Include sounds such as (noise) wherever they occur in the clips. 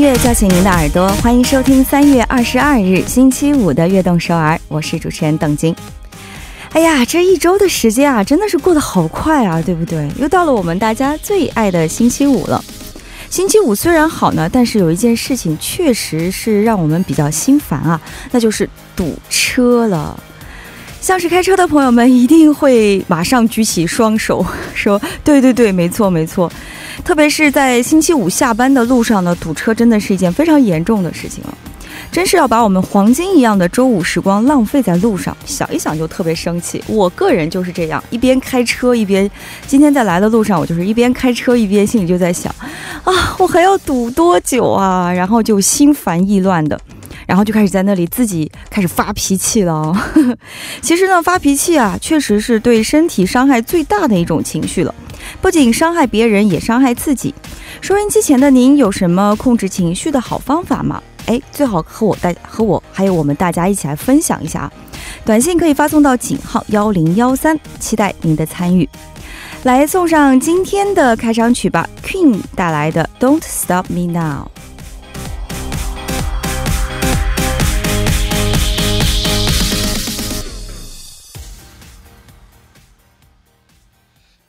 音乐叫醒您的耳朵，欢迎收听三月二十二日星期五的《悦动首尔》，我是主持人邓晶。哎呀，这一周的时间啊，真的是过得好快啊，对不对？又到了我们大家最爱的星期五了。星期五虽然好呢，但是有一件事情确实是让我们比较心烦啊，那就是堵车了。像是开车的朋友们一定会马上举起双手，说：“对对对，没错没错。”特别是在星期五下班的路上呢，堵车真的是一件非常严重的事情了。真是要把我们黄金一样的周五时光浪费在路上，想一想就特别生气。我个人就是这样，一边开车一边，今天在来的路上，我就是一边开车一边心里就在想：啊，我还要堵多久啊？然后就心烦意乱的。然后就开始在那里自己开始发脾气了。(laughs) 其实呢，发脾气啊，确实是对身体伤害最大的一种情绪了。不仅伤害别人，也伤害自己。收音机前的您有什么控制情绪的好方法吗？哎，最好和我大和我还有我们大家一起来分享一下啊。短信可以发送到井号幺零幺三，期待您的参与。来送上今天的开场曲吧，Queen 带来的《Don't Stop Me Now》。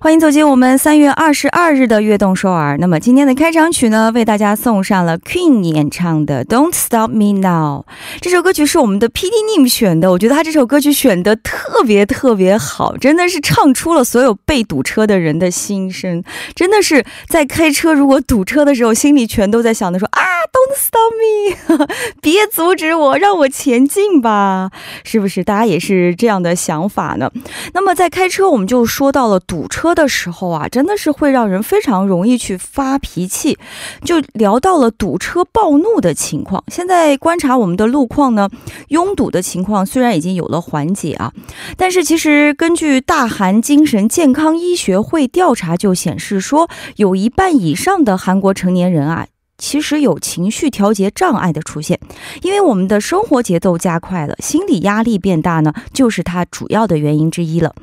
欢迎走进我们三月二十二日的悦动首尔。那么今天的开场曲呢，为大家送上了 Queen 演唱的《Don't Stop Me Now》。这首歌曲是我们的 PD Nim 选的，我觉得他这首歌曲选的特别特别好，真的是唱出了所有被堵车的人的心声。真的是在开车如果堵车的时候，心里全都在想的说啊，Don't Stop Me，(laughs) 别阻止我，让我前进吧，是不是？大家也是这样的想法呢？那么在开车，我们就说到了堵车。车的时候啊，真的是会让人非常容易去发脾气。就聊到了堵车暴怒的情况。现在观察我们的路况呢，拥堵的情况虽然已经有了缓解啊，但是其实根据大韩精神健康医学会调查就显示说，有一半以上的韩国成年人啊。其实有情绪调节障碍的出现，因为我们的生活节奏加快了，心理压力变大呢，就是它主要的原因之一了。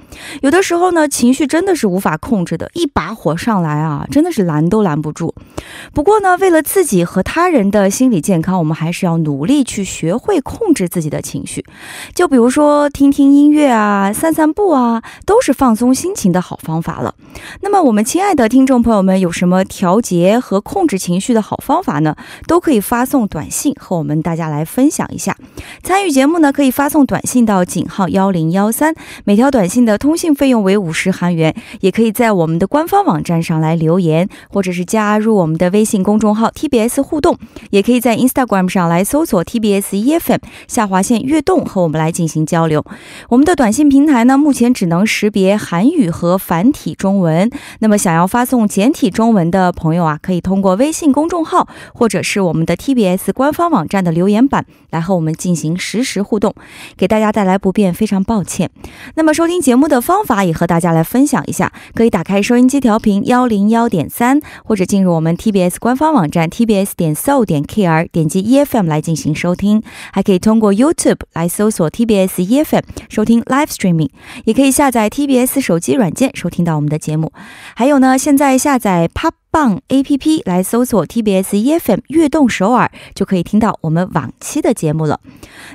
有的时候呢，情绪真的是无法控制的，一把火上来啊，真的是拦都拦不住。不过呢，为了自己和他人的心理健康，我们还是要努力去学会控制自己的情绪。就比如说听听音乐啊，散散步啊，都是放松心情的好方法了。那么，我们亲爱的听众朋友们，有什么调节和控制情绪的好？方法呢，都可以发送短信和我们大家来分享一下。参与节目呢，可以发送短信到井号幺零幺三，每条短信的通信费用为五十韩元。也可以在我们的官方网站上来留言，或者是加入我们的微信公众号 TBS 互动。也可以在 Instagram 上来搜索 TBS EFM 下划线悦动和我们来进行交流。我们的短信平台呢，目前只能识别韩语和繁体中文。那么想要发送简体中文的朋友啊，可以通过微信公众号。或者是我们的 TBS 官方网站的留言板来和我们进行实时互动，给大家带来不便，非常抱歉。那么收听节目的方法也和大家来分享一下，可以打开收音机调频幺零幺点三，或者进入我们 TBS 官方网站 TBS 点 so 点 KR，点击 EFM 来进行收听，还可以通过 YouTube 来搜索 TBS EFM 收听 Live Streaming，也可以下载 TBS 手机软件收听到我们的节目。还有呢，现在下载 Pop。棒 A P P 来搜索 T B S E F M 悦动首尔，就可以听到我们往期的节目了。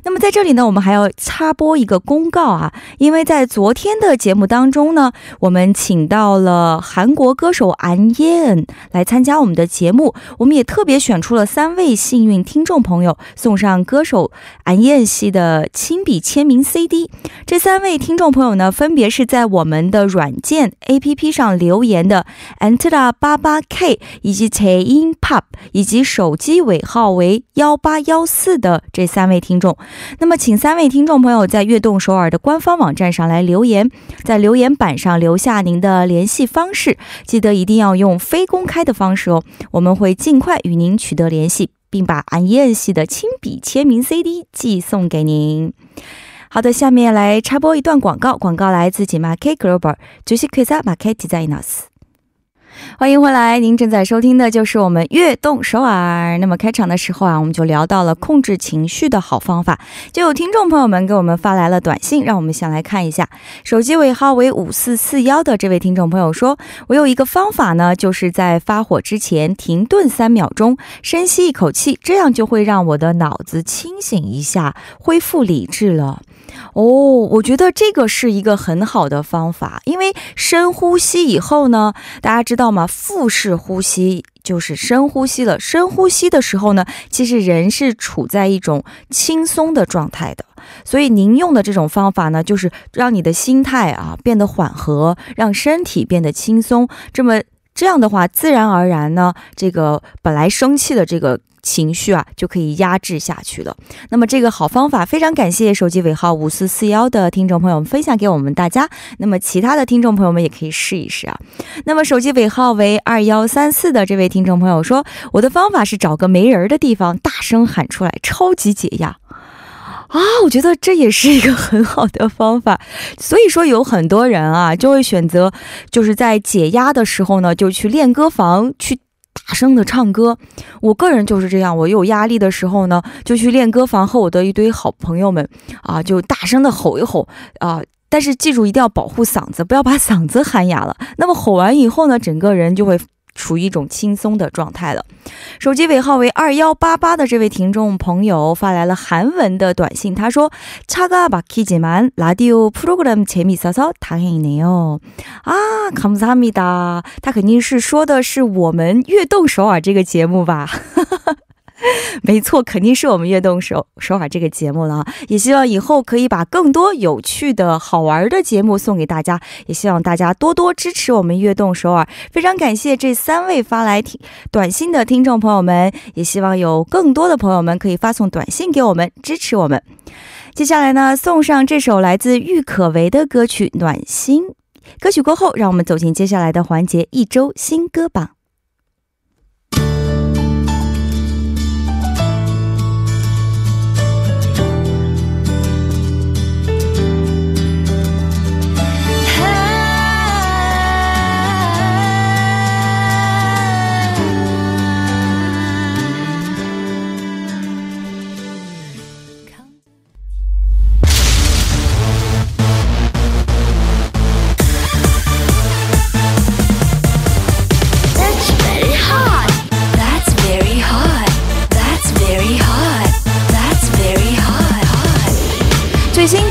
那么在这里呢，我们还要插播一个公告啊，因为在昨天的节目当中呢，我们请到了韩国歌手安耶恩来参加我们的节目，我们也特别选出了三位幸运听众朋友，送上歌手安耶恩系的亲笔签名 C D。这三位听众朋友呢，分别是在我们的软件 A P P 上留言的 Antla 八八。K 以及 Taein Pop 以及手机尾号为幺八幺四的这三位听众，那么请三位听众朋友在悦动首尔的官方网站上来留言，在留言板上留下您的联系方式，记得一定要用非公开的方式哦，我们会尽快与您取得联系，并把安彦系的亲笔签名 CD 寄送给您。好的，下面来插播一段广告，广告来自 Market Global，주식회사 Market Designers。 欢迎回来，您正在收听的就是我们悦动首尔。那么开场的时候啊，我们就聊到了控制情绪的好方法，就有听众朋友们给我们发来了短信，让我们先来看一下。手机尾号为五四四幺的这位听众朋友说：“我有一个方法呢，就是在发火之前停顿三秒钟，深吸一口气，这样就会让我的脑子清醒一下，恢复理智了。”哦，我觉得这个是一个很好的方法，因为深呼吸以后呢，大家知道吗？腹式呼吸就是深呼吸了。深呼吸的时候呢，其实人是处在一种轻松的状态的。所以您用的这种方法呢，就是让你的心态啊变得缓和，让身体变得轻松。这么这样的话，自然而然呢，这个本来生气的这个。情绪啊，就可以压制下去了。那么这个好方法，非常感谢手机尾号五四四幺的听众朋友们分享给我们大家。那么其他的听众朋友们也可以试一试啊。那么手机尾号为二幺三四的这位听众朋友说：“我的方法是找个没人的地方，大声喊出来，超级解压啊！”我觉得这也是一个很好的方法。所以说，有很多人啊，就会选择就是在解压的时候呢，就去练歌房去。大声的唱歌，我个人就是这样。我有压力的时候呢，就去练歌房，和我的一堆好朋友们啊，就大声的吼一吼啊。但是记住，一定要保护嗓子，不要把嗓子喊哑了。那么吼完以后呢，整个人就会。处于一种轻松的状态了。手机尾号为二幺八八的这位听众朋友发来了韩文的短信，他说：“차가막히지만라디오프로그램재미있어서다행이네요。”啊，감사합니다他肯定是说的是我们悦动首尔这个节目吧。 (laughs) 没错，肯定是我们悦动首首尔这个节目了啊！也希望以后可以把更多有趣的好玩的节目送给大家，也希望大家多多支持我们悦动首尔。非常感谢这三位发来听短信的听众朋友们，也希望有更多的朋友们可以发送短信给我们支持我们。接下来呢，送上这首来自郁可唯的歌曲《暖心》。歌曲过后，让我们走进接下来的环节——一周新歌榜。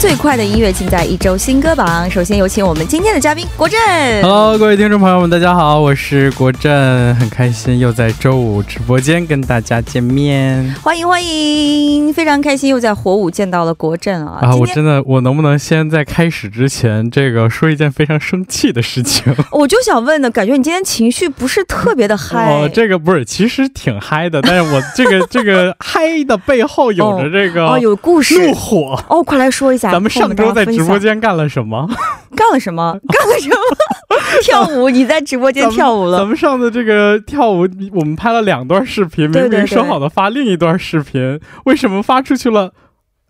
最快的音乐尽在一周新歌榜。首先有请我们今天的嘉宾国振。Hello，各位听众朋友们，大家好，我是国振，很开心又在周五直播间跟大家见面。欢迎欢迎，非常开心又在火舞见到了国振啊！啊，我真的，我能不能先在开始之前这个说一件非常生气的事情？(laughs) 我就想问呢，感觉你今天情绪不是特别的嗨。(laughs) 哦，这个不是，其实挺嗨的，但是我这个这个嗨的背后有着这个哦，有故事，怒火哦，快来说一下。咱们上周在直播间干了什么？干了什么？(laughs) 干了什么？(laughs) 跳舞？你在直播间跳舞了？咱们上的这个跳舞，我们拍了两段视频，明明说好的发另一段视频，为什么发出去了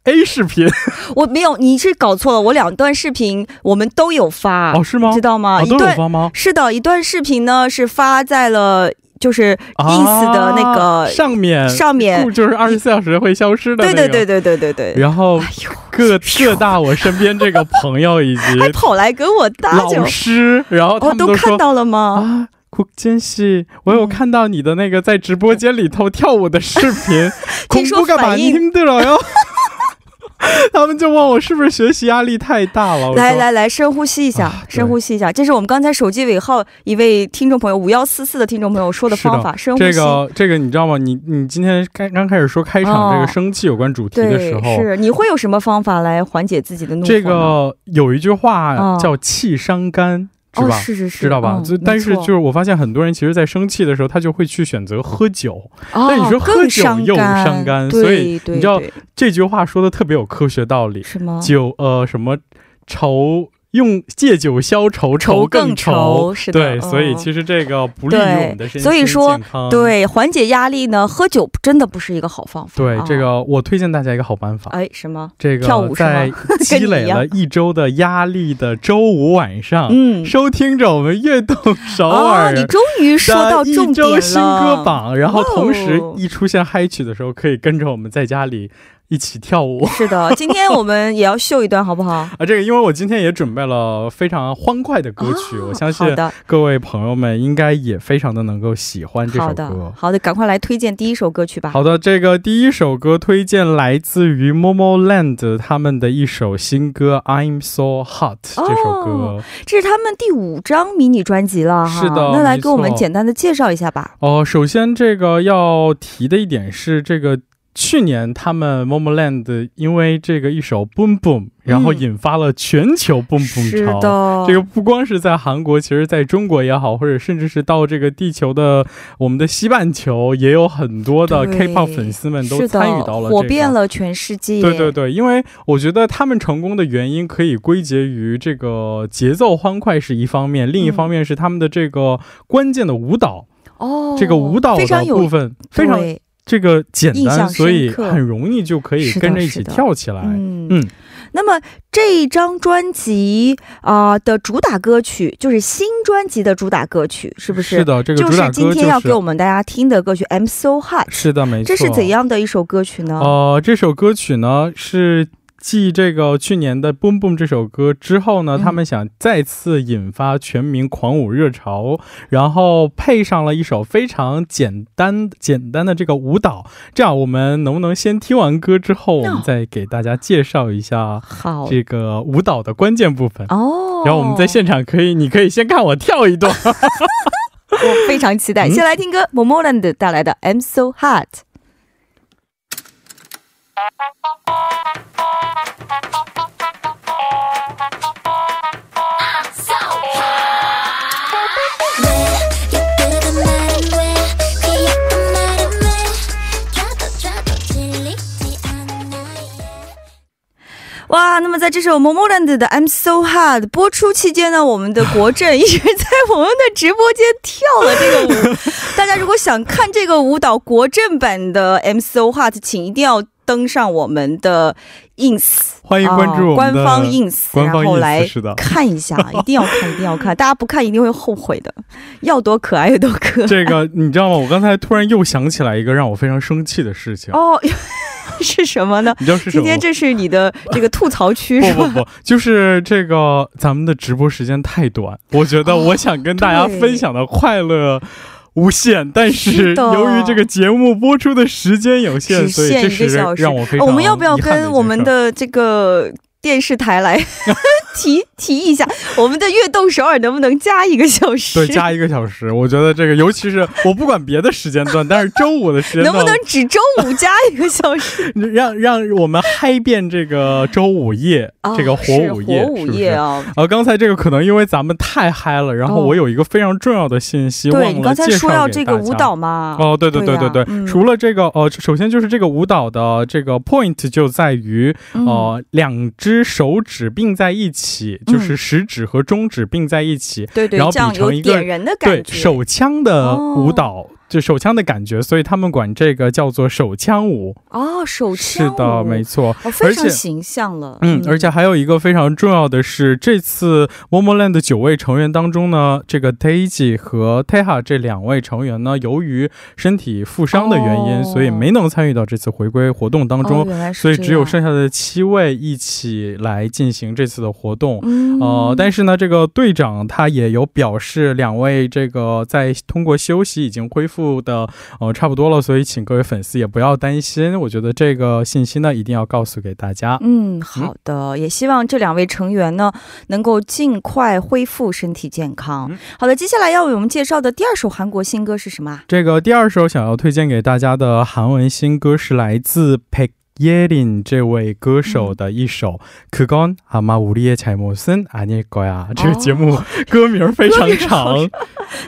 A 视频？我没有，你是搞错了。我两段视频我们都有发哦，是吗？知道吗？都有发吗？是的，一段视频呢是发在了。就是 ins 的那个上面，上面就是二十四小时会消失的。对对对对对对对。然后各各大我身边这个朋友以及 (laughs) 还跑来跟我搭老师，然后他们都看到了吗？啊，酷坚熙，我有看到你的那个在直播间里头跳舞的视频，(laughs) 听说反应对了哟。(laughs) 他们就问我是不是学习压力太大了？来来来，深呼吸一下，深呼吸一下。这是我们刚才手机尾号一位听众朋友五幺四四的听众朋友说的方法。深呼吸。这个这个你知道吗？你你今天刚刚开始说开场这个生气有关主题的时候，是你会有什么方法来缓解自己的怒火？这个有一句话叫气伤肝。是吧？是是是，知道吧？就但是就是我发现很多人其实，在生气的时候，他就会去选择喝酒。但你说喝酒又伤肝，所以你知道这句话说的特别有科学道理。什么？酒呃什么愁用借酒消愁，愁更愁。是的，对，所以其实这个不利于我们的身心健康。对，缓解压力呢，喝酒真的不是一个好方法。对，这个我推荐大家一个好办法。哎，什么？这个跳舞在积累了 (laughs) 一周的压力的周五晚上，嗯，收听着我们悦动首尔，你终于说到重点了。新歌榜，然后同时一出现嗨曲的时候，可以跟着我们在家里。一起跳舞 (laughs) 是的，今天我们也要秀一段，好不好？(laughs) 啊，这个因为我今天也准备了非常欢快的歌曲，我相信各位朋友们应该也非常的能够喜欢这首歌。好的，赶快来推荐第一首歌曲吧。好的，这个第一首歌推荐来自于 Momoland 他们的一首新歌《I'm So Hot》这首歌，这是他们第五张迷你专辑了。是的，那来给我们简单的介绍一下吧。哦，首先这个要提的一点是这个。去年他们 Momoland 因为这个一首 Boom Boom，然后引发了全球 Boom Boom 潮。这个不光是在韩国，其实在中国也好，或者甚至是到这个地球的我们的西半球，也有很多的 K-pop 粉丝们都参与到了，火遍了全世界。对对对，因为我觉得他们成功的原因可以归结于这个节奏欢快是一方面，另一方面是他们的这个关键的舞蹈。哦，这个舞蹈的部分非常。这个简单，所以很容易就可以跟着一起跳起来。嗯，那么这一张专辑啊的主打歌曲就是新专辑的主打歌曲，是不是？是的，这个就是今天要给我们大家听的歌曲《I'm So Hot》。是的，没错。这是怎样的一首歌曲呢？呃，这首歌曲呢是。继这个去年的《Boom Boom》这首歌之后呢，他们想再次引发全民狂舞热潮，然后配上了一首非常简单简单的这个舞蹈。这样，我们能不能先听完歌之后，我们再给大家介绍一下这个舞蹈的关键部分？哦，然后我们在现场可以，你可以先看我跳一段，(laughs) 我非常期待。先来听歌，Momoland 带来的《I'm So Hot》。哇，那么在这首 Momoland 的 I'm So Hard 播出期间呢，我们的国政一直在我们的直播间跳了这个舞。(laughs) 大家如果想看这个舞蹈国政版的 I'm So Hard，请一定要登上我们的 ins，欢迎关注官方 ins，然后来看一下，(laughs) 一定要看，一定要看，大家不看一定会后悔的。要多可爱有多可爱。这个你知道吗？我刚才突然又想起来一个让我非常生气的事情。哦。是什么呢？你知道是什么？今天这是你的这个吐槽区，不不不，就是这个咱们的直播时间太短，我觉得我想跟大家分享的快乐无限，但是由于这个节目播出的时间有限，所以这是让我非常我们要不要跟我们的这个？电视台来 (laughs) 提提一下，我们的悦动首尔能不能加一个小时？对，加一个小时。我觉得这个，尤其是我不管别的时间段，(laughs) 但是周五的时间段，能不能只周五加一个小时？(laughs) 让让我们嗨遍这个周五夜，这个火午夜，火午夜啊！啊，刚才这个可能因为咱们太嗨了，然后我有一个非常重要的信息忘了介绍你刚才说要这个舞蹈吗？哦，对对对对对，除了这个，呃，首先就是这个舞蹈的这个 point 就在于，呃，两只。只手指并在一起，就是食指和中指并在一起，对对，然后比成一个对手枪的舞蹈。就手枪的感觉，所以他们管这个叫做手枪舞哦，手枪是的，没错，非常形象了。嗯，而且还有一个非常重要的是，这次 Momoland 的九位成员当中呢，这个 Daisy 和 Teha 这两位成员呢，由于身体负伤的原因，所以没能参与到这次回归活动当中，所以只有剩下的七位一起来进行这次的活动。呃，但是呢，这个队长他也有表示，两位这个在通过休息已经恢复。的呃差不多了，所以请各位粉丝也不要担心。我觉得这个信息呢，一定要告诉给大家。嗯，好的，也希望这两位成员呢能够尽快恢复身体健康。好的，接下来要为我们介绍的第二首韩国新歌是什么？这个第二首想要推荐给大家的韩文新歌是来自耶林这位歌手的一首《그건아마우리의잘못은아닐거야》。这个节目(laughs) 歌名非常长。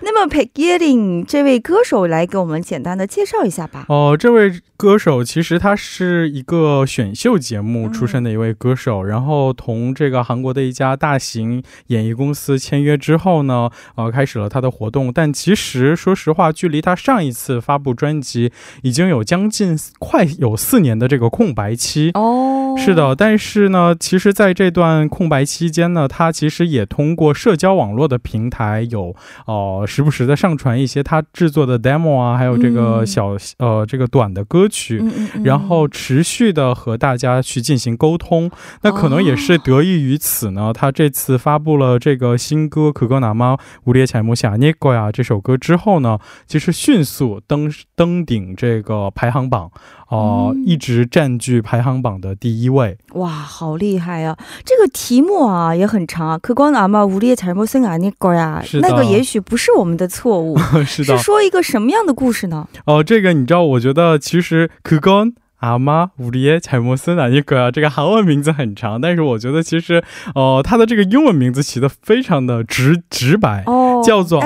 那么 p e g y l i n 这位歌手来给我们简单的介绍一下吧。哦，这位歌手其实他是一个选秀节目出身的一位歌手，然后同这个韩国的一家大型演艺公司签约之后呢，呃，开始了他的活动。但其实说实话，距离他上一次发布专辑已经有将近快有四年的这个空 白期。哦，是的。但是呢，其实在这段空白期间呢，他其实也通过社交网络的平台有哦。哦，时不时的上传一些他制作的 demo 啊，还有这个小呃这个短的歌曲，然后持续的和大家去进行沟通。那可能也是得益于此呢，他这次发布了这个新歌《可歌哪妈无列彩木下尼哥呀》这首歌之后呢，其实迅速登登顶这个排行榜。哦，一直占据排行榜的第一位。哇，好厉害啊！这个题目啊也很长啊。可光阿妈无力才莫森啊那个呀，那个也许不是我们的错误，(laughs) 是的。是说一个什么样的故事呢？哦，这个你知道，我觉得其实可光阿妈无力才莫森啊那个呀，这个韩文名字很长，但是我觉得其实哦，它的这个英文名字起的非常的直直白，哦，叫做。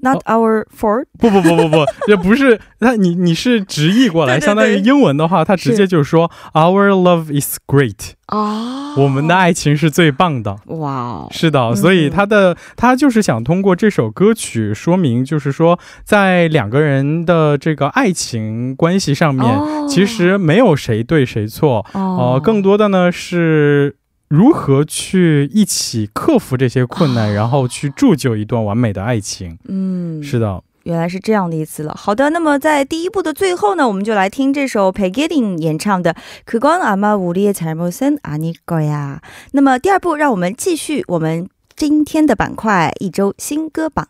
Not our fault。不不不不不，也不是。那你你是直译过来，相当于英文的话，它直接就是说 Our love is great。啊，我们的爱情是最棒的。哇，是的，所以他的他就是想通过这首歌曲说明，就是说在两个人的这个爱情关系上面，其实没有谁对谁错。哦，更多的呢是。如何去一起克服这些困难，然后去铸就一段完美的爱情？嗯，是的，原来是这样的意思了。好的，那么在第一部的最后呢，我们就来听这首 Peggy 演唱的《그건아마우리의잘못은아닐거야》。那么第二部，让我们继续我们今天的板块——一周新歌榜。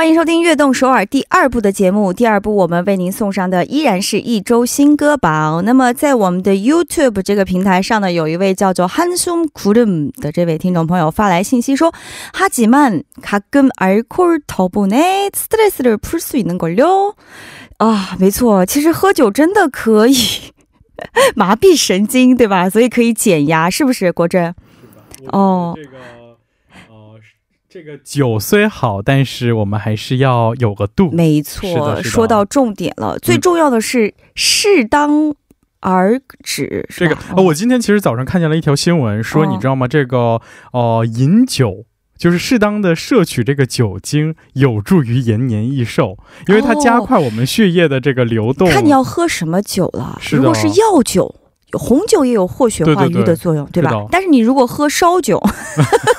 欢迎收听《悦动首尔》第二部的节目。第二部我们为您送上的依然是一周新歌榜。那么在我们的 YouTube 这个平台上呢，有一位叫做 Hansum Kurum 的这位听众朋友发来信息说：“하지만가끔알코올더분에스트레스를풀수있는걸요？”啊，没错，其实喝酒真的可以(laughs) 麻痹神经，对吧？所以可以减压，是不是？国珍？哦。这个 酒虽好，但是我们还是要有个度。没错，说到重点了，最重要的是适当而止。这个，我今天其实早上看见了一条新闻，说你知道吗？这个，呃，饮酒就是适当的摄取这个酒精，有助于延年益寿，因为它加快我们血液的这个流动。看你要喝什么酒了，如果是药酒。红酒也有活血化瘀的作用，对吧？但是你如果喝烧酒，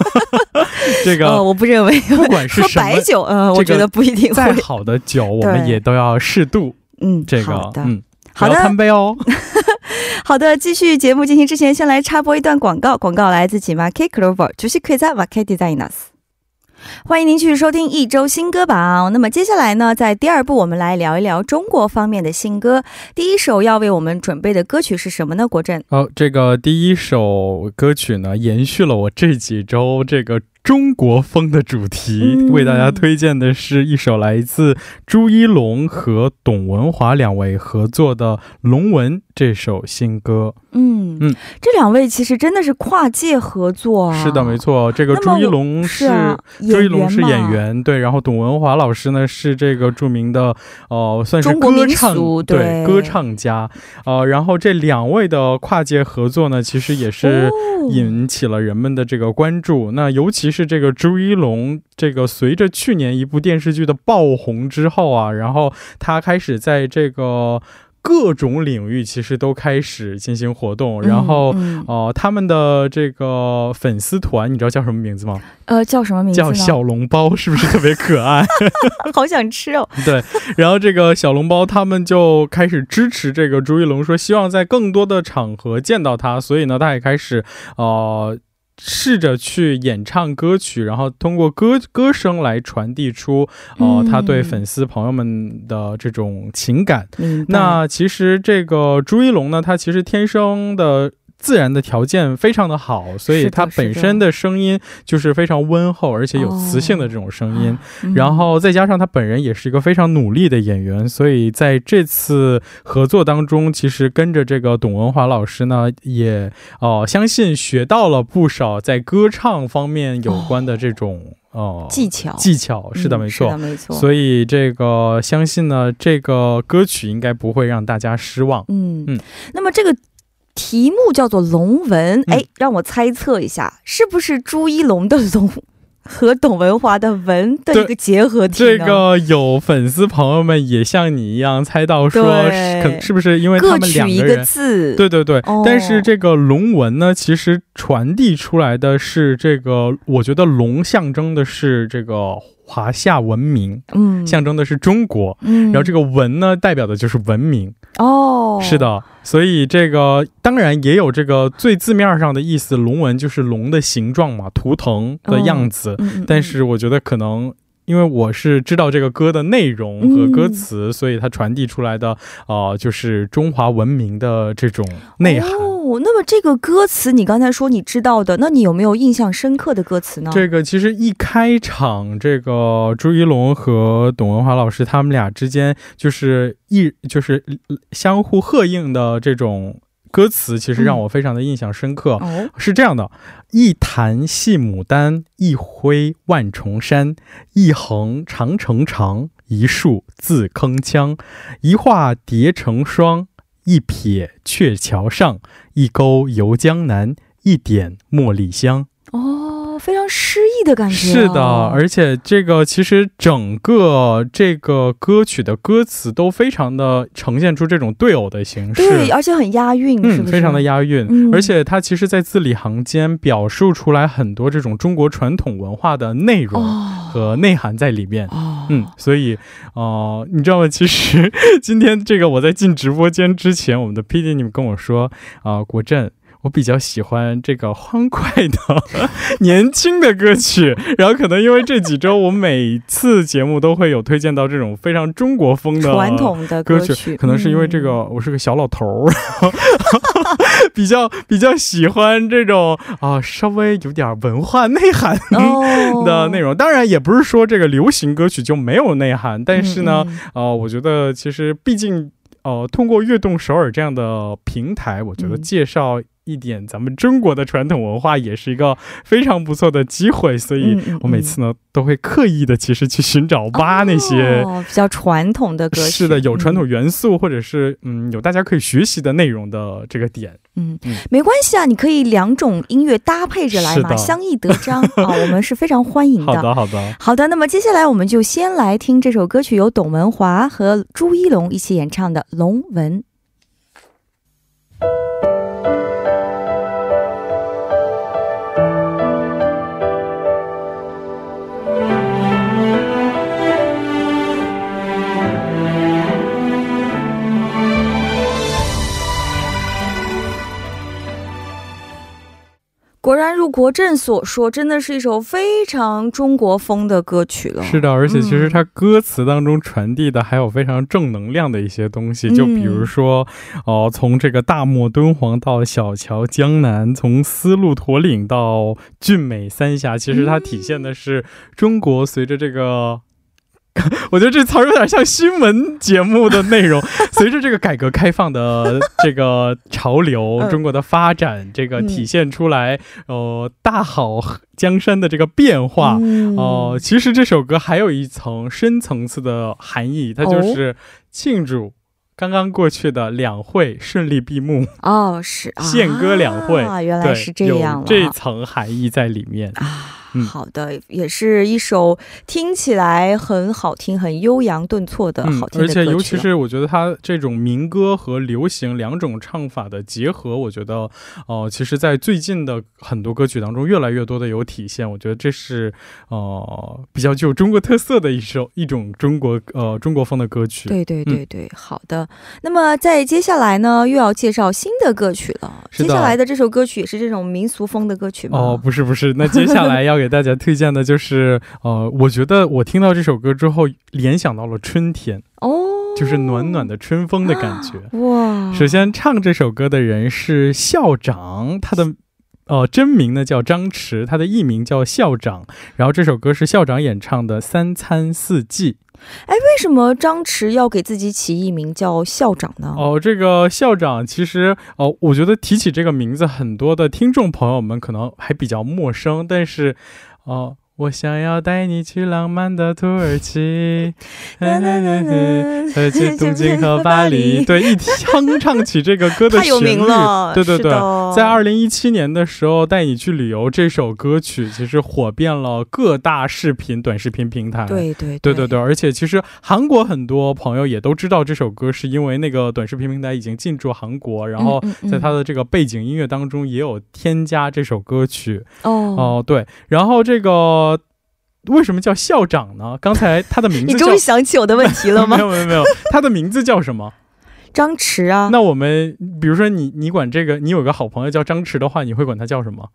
(laughs) (laughs) 这个我不认为。不管是喝白酒，嗯，我觉得不一定。再好的酒，(laughs) 我们也都要适度。嗯，这个，嗯，好的，贪杯哦。(laughs) 好的，继续节目进行之前，先来插播一段广告。广告来自吉马 K Clover，主席可以在 Market Designers。欢迎您继续收听一周新歌榜。那么接下来呢，在第二部，我们来聊一聊中国方面的新歌。第一首要为我们准备的歌曲是什么呢？国振？哦，这个第一首歌曲呢，延续了我这几周这个。中国风的主题，为大家推荐的是一首来自朱一龙和董文华两位合作的《龙纹》这首新歌。嗯嗯，这两位其实真的是跨界合作啊！是的，没错。这个朱一龙是朱一龙是演员，对。然后董文华老师呢是这个著名的呃，算是歌唱对歌唱家。呃，然后这两位的跨界合作呢，其实也是引起了人们的这个关注。那尤其是这个朱一龙，这个随着去年一部电视剧的爆红之后啊，然后他开始在这个各种领域其实都开始进行活动，然后哦，他们的这个粉丝团，你知道叫什么名字吗？呃，叫什么名字？叫小笼包，是不是特别可爱？(laughs) (laughs) 好想吃哦。对，然后这个小笼包他们就开始支持这个朱一龙，说希望在更多的场合见到他，所以呢，他也开始呃。试着去演唱歌曲，然后通过歌歌声来传递出，呃，他对粉丝朋友们的这种情感。那其实这个朱一龙呢，他其实天生的。自然的条件非常的好，所以他本身的声音就是非常温厚，而且有磁性的这种声音。然后再加上他本人也是一个非常努力的演员，所以在这次合作当中，其实跟着这个董文华老师呢，也哦相信学到了不少在歌唱方面有关的这种哦技巧技巧。是的，没错，没错。所以这个相信呢，这个歌曲应该不会让大家失望。嗯嗯，那么这个。题目叫做龙纹，哎，让我猜测一下，是不是朱一龙的龙和董文华的文的一个结合体这个有粉丝朋友们也像你一样猜到说，可是不是因为他们两个人？字？对对对，但是这个龙纹呢，其实传递出来的是这个，我觉得龙象征的是这个。华夏文明，嗯，象征的是中国，嗯，然后这个文呢，代表的就是文明，哦，是的，所以这个当然也有这个最字面上的意思，龙纹就是龙的形状嘛，图腾的样子，但是我觉得可能。因为我是知道这个歌的内容和歌词，所以它传递出来的，呃，就是中华文明的这种内涵。哦，那么这个歌词你刚才说你知道的，那你有没有印象深刻的歌词呢？这个其实一开场，这个朱一龙和董文华老师他们俩之间就是一就是相互合应的这种。歌词其实让我非常的印象深刻，是这样的：一弹戏牡丹，一挥万重山，一横长城长，一竖字铿锵，一画叠成双，一撇鹊桥上，一钩游江南，一点茉莉香。哦。非常诗意的感觉，是的，而且这个其实整个这个歌曲的歌词都非常的呈现出这种对偶的形式，对，而且很押韵，嗯，非常的押韵，而且它其实，在字里行间表述出来很多这种中国传统文化的内容和内涵在里面，嗯，所以，哦，你知道吗？其实 (laughs) 今天这个我在进直播间之前，我们的 P D 你们跟我说啊，国振。我比较喜欢这个欢快的、(laughs) 年轻的歌曲，然后可能因为这几周我每次节目都会有推荐到这种非常中国风的传统的歌曲，可能是因为这个我是个小老头儿，比较比较喜欢这种啊稍微有点文化内涵的内容。当然也不是说这个流行歌曲就没有内涵，但是呢，呃，我觉得其实毕竟呃通过悦动首尔这样的平台，我觉得介绍。一点咱们中国的传统文化也是一个非常不错的机会，所以我每次呢都会刻意的其实去寻找挖那些比较传统的歌曲，是的，有传统元素或者是嗯有大家可以学习的内容的这个点，嗯，没关系啊，你可以两种音乐搭配着来嘛，相益得彰 (laughs) 啊，我们是非常欢迎的。好的，好的，好的。那么接下来我们就先来听这首歌曲，由董文华和朱一龙一起演唱的《龙纹》。如国振所说，真的是一首非常中国风的歌曲了。是的，而且其实它歌词当中传递的还有非常正能量的一些东西，就比如说，哦，从这个大漠敦煌到小桥江南，从丝路驼岭到俊美三峡，其实它体现的是中国随着这个。(laughs) 我觉得这词儿有点像新闻节目的内容。(laughs) 随着这个改革开放的这个潮流，中国的发展，这个体现出来，呃，大好江山的这个变化。哦，其实这首歌还有一层深层次的含义，它就是庆祝刚刚过去的两会顺利闭幕。哦，是献歌两会，原来是这样，这层含义在里面啊。嗯好的，也是一首听起来很好听、很悠扬顿挫的好听而且尤其是我觉得它这种民歌和流行两种唱法的结合，我觉得，呃，其实，在最近的很多歌曲当中，越来越多的有体现。我觉得这是呃比较具有中国特色的一首一种中国呃中国风的歌曲。对对对对，好的。那么在接下来呢，又要介绍新的歌曲了。接下来的这首歌曲也是这种民俗风的歌曲吗？哦，不是不是，那接下来要给大家推荐的就是，呃，我觉得我听到这首歌之后，联想到了春天，哦，就是暖暖的春风的感觉。哇。首先唱这首歌的人是校长，他的呃真名呢叫张弛，他的艺名叫校长。然后这首歌是校长演唱的《三餐四季》。哎，为什么张弛要给自己起艺名叫校长呢？哦，这个校长其实哦，我觉得提起这个名字，很多的听众朋友们可能还比较陌生，但是哦。我想要带你去浪漫的土耳其，(laughs) 呃，去东京和巴黎。(laughs) 对，一哼唱起这个歌的旋律。对对对。在二零一七年的时候，带你去旅游这首歌曲其实火遍了各大视频、短视频平台。对对对。对对，而且其实韩国很多朋友也都知道这首歌，是因为那个短视频平台已经进驻韩国，然后在它的这个背景音乐当中也有添加这首歌曲。哦。哦、对，然后这个为什么叫校长呢？刚才他的名字叫你终于想起我的问题了吗没？有 (laughs) 没有没有，他的名字叫什么？张弛啊，那我们比如说你你管这个，你有个好朋友叫张弛的话，你会管他叫什么？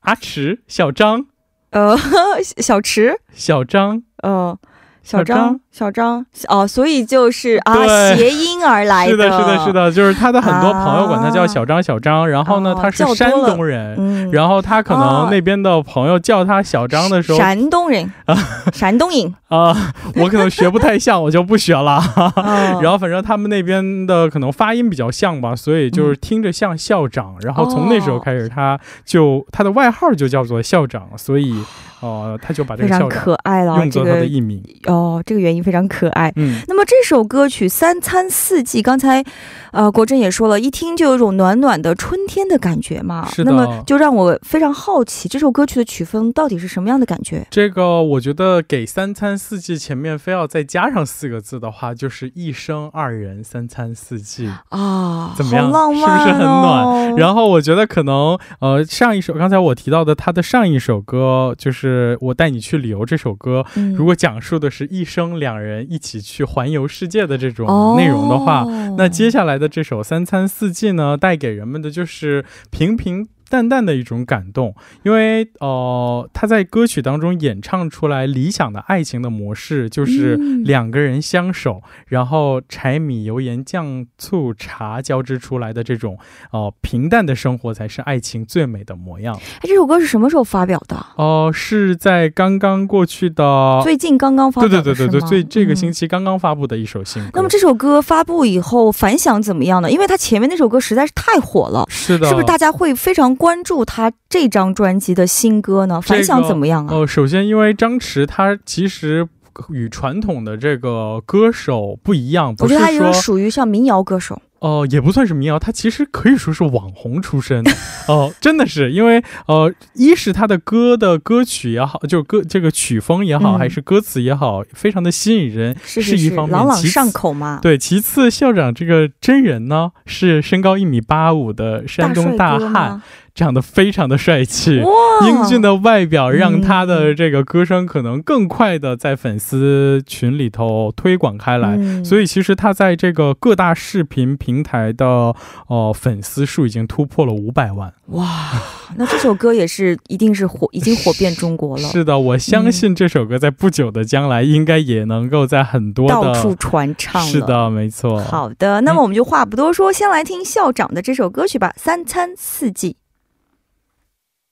阿弛、小张、呃，小池，小张、呃，小张，小张，哦，所以就是啊，谐音而 (laughs) 来是的，是的，是，的，就是他的很多朋友管他叫啊小张、小张，然后呢，哦他是山东人。嗯，然后他可哦能那边的朋友叫他小张的时候山东人啊，(laughs) 山东人，啊、我可能学不太像，我就不学了。(laughs) 哦然后反正他们那边的可能发音比较像吧，所以就是听着像校长。然后从那时候开始，他就他的外号就叫做校长，所以呃，他就把这个校长可爱了，用作他的艺名。哦，这个原因非常可爱。嗯，那么这首歌曲《三餐四季》，刚才，呃，国珍也说了，一听就有一种暖暖的春天的感觉嘛。是的那么就让我非常好奇，这首歌曲的曲风到底是什么样的感觉？这个我觉得给三餐四季前面非要再加上四个字的话，就是一生二人三餐四季。啊，怎么样浪漫、哦、是不是很暖然后我觉得可能呃上一首刚才我提到的他的上一首歌就是我带你去旅游这首歌，嗯如果讲述的是一生两人一起去环游世界的这种哦内容的话，那接下来的这首三餐四季呢，带给人们的就是平平。淡淡的一种感动，因为呃，他在歌曲当中演唱出来理想的爱情的模式，就是嗯两个人相守，然后柴米油盐酱醋茶交织出来的这种呃平淡的生活，才是爱情最美的模样。哎，这首歌是什么时候发表的？哦、是在刚刚过去的，最近刚刚发对表的是吗，对对对对，最这个星嗯期刚刚发布的一首新歌。那么这首歌发布以后反响怎么样呢？因为它前面那首歌实在是太火了，是的，是不是大家会非常关注他这张专辑的新歌呢？反响怎么样啊？呃，首先因为张弛他其实与传统的这个歌手不一样，不是我觉得他有点说属于像民谣歌手。呃也不算是民谣，他其实可以说是网红出身。哦、(laughs) 真的是因为呃，一是他的歌的歌曲也好，就歌这个曲风也好，嗯还是歌词也好，非常的吸引人，是是是，一方面，朗朗上口嘛。对，其次校长这个真人呢是身高一米八五的山东大汉，吗长得非常的帅气。哇，英俊的外表让他嗯的这个歌声可能更快的在粉丝群里头推广开来。嗯所以其实他在这个各大视频平台的呃粉丝数已经突破了五百万。哇，那这首歌也是一定是火，(laughs) 已经火遍中国了，是的，我相信这首歌在不久的将来应该也能够在很多的到处传唱。是的，没错。好的，那么我们就话不多说，先来听校长的这首歌曲吧，《三餐四季》。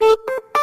Beep.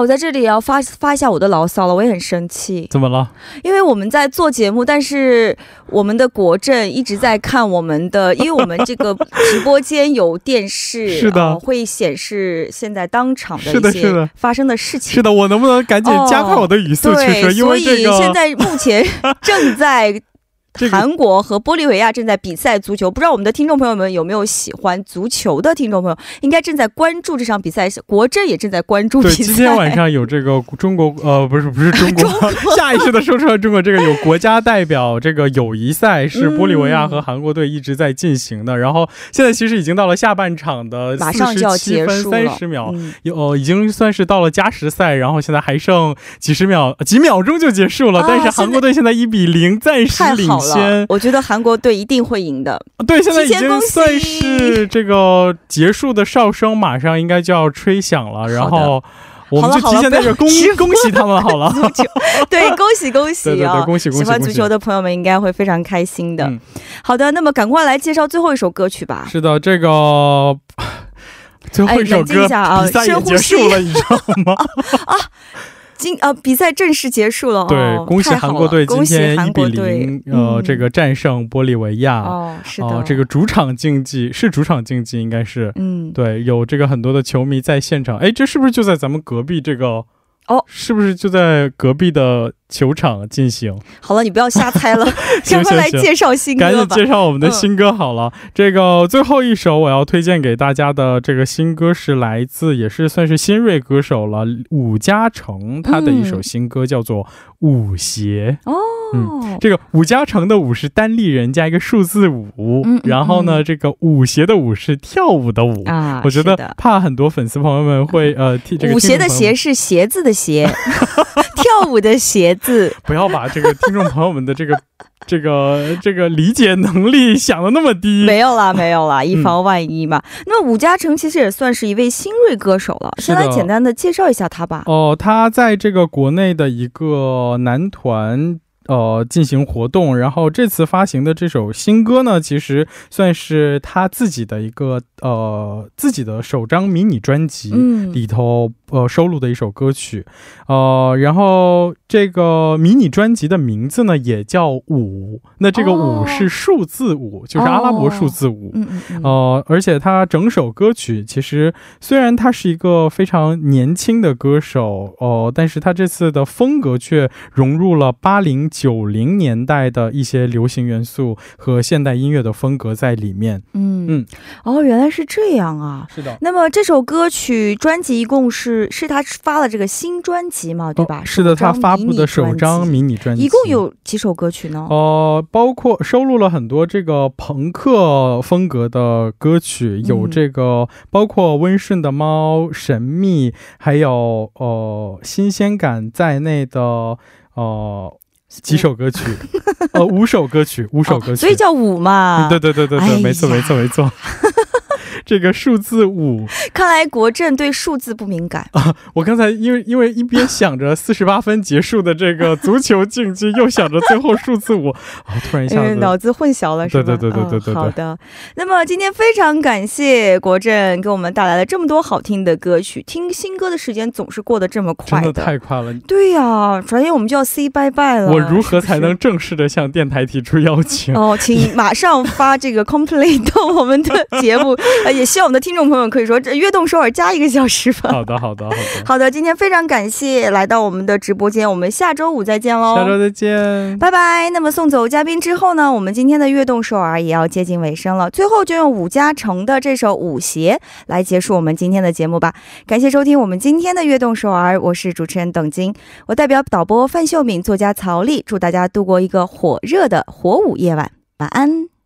我在这里也要发发一下我的牢骚了，我也很生气。怎么了？因为我们在做节目，但是我们的国政一直在看我们的，因为我们这个 (laughs) 直播间有电视，是的，呃、会显示现在当场的一些发生的事情。是的，我能不能赶紧加快我的语速去说？因为这个现在目前 (laughs) 正在。韩国和玻利维亚正在比赛足球，不知道我们的听众朋友们有没有喜欢足球的听众朋友，应该正在关注这场比赛。国政也正在关注比赛。对，今天 (laughs) 晚上有这个中国，呃，不是不是中国，(laughs) (laughs) 下意识的说出了中国这个有国家代表这个友谊赛是玻利维亚和韩国队一直在进行的。然后现在其实已经到了下半场的马上就要结束三十秒，有已经算是到了加时赛，然后现在还剩几十秒几秒钟就结束了。但是韩国队现在一比零暂时领。先，我觉得韩国队一定会赢的。对，现在已经算是这个结束的哨声，马上应该就要吹响了。然后我们就提前在这恭恭喜他们好了。(laughs) (laughs) 对，恭喜恭喜啊！恭喜恭喜！喜欢足球的朋友们应该会非常开心的。好的，那么赶快来介绍最后一首歌曲吧。是的，这个 (laughs) 最后一首歌比赛也结束了，你知道吗？啊。今呃，比赛正式结束了。对，恭喜韩国队今天一比零呃，这个战胜玻利维亚。哦，是的，这个主场竞技是主场竞技，应该是。嗯，对，有这个很多的球迷在现场。哎，这是不是就在咱们隔壁这个？哦，是不是就在隔壁的？球场进行好了，你不要瞎猜了，(laughs) 赶快来介绍新歌赶紧介绍我们的新歌好了。这个最后一首我要推荐给大家的这个新歌是来自，也是算是新锐歌手了，伍嘉成他的一首新歌叫做《舞鞋》哦。嗯，这个伍嘉成的舞是单立人加一个数字五，然后呢，这个舞鞋的舞是跳舞的舞啊。我觉得怕很多粉丝朋友们会呃替这个舞鞋的鞋是鞋子的鞋，(laughs) 跳舞的鞋。子 (laughs) 不要把这个听众朋友们的这个这个这个理解能力想的那么低。没有啦，(laughs) 没有啦，以防万一嘛。那伍嘉诚其实也算是一位新锐歌手了，先来简单的介绍一下他吧。哦，他在这个国内的一个男团。呃，进行活动，然后这次发行的这首新歌呢，其实算是他自己的一个呃自己的首张迷你专辑里头呃收录的一首歌曲，呃，然后这个迷你专辑的名字呢也叫五，那这个五是数字五，就是阿拉伯数字五，呃，而且他整首歌曲其实虽然他是一个非常年轻的歌手哦，但是他这次的风格却融入了八零。九零年代的一些流行元素和现代音乐的风格在里面。嗯嗯，哦，原来是这样啊。是的。那么这首歌曲专辑一共是是他发了这个新专辑嘛？对吧？是的，他发布的首张迷你专辑。一共有几首歌曲呢？呃，包括收录了很多这个朋克风格的歌曲，有这个包括温顺的猫、神秘，还有呃新鲜感在内的呃。几首歌曲，(laughs) 呃，五首歌曲，五首歌曲，所以叫五嘛。对对对对对，没错没错没错。(laughs) 这个数字五，看来国政对数字不敏感啊！我刚才因为因为一边想着四十八分结束的这个足球竞技，又想着最后数字五，啊，突然一下子脑子混淆了，是吧？对对对对对对。好的，那么今天非常感谢国政给我们带来了这么多好听的歌曲，听新歌的时间总是过得这么快，真的太快了。对呀，转眼我们就要 say bye bye 了。我如何才能正式的向电台提出邀请？哦，请马上发这个 complete 到我们的节目。(laughs) 也希望我们的听众朋友可以说这悦动首尔加一个小时吧。好的，好的，好的。(laughs) 好的，今天非常感谢来到我们的直播间，我们下周五再见喽。下周再见，拜拜。那么送走嘉宾之后呢，我们今天的悦动首尔也要接近尾声了。最后就用伍嘉诚的这首《舞鞋》来结束我们今天的节目吧。感谢收听我们今天的悦动首尔，我是主持人董晶，我代表导播范秀敏、作家曹丽，祝大家度过一个火热的火舞夜晚。晚安。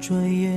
转眼。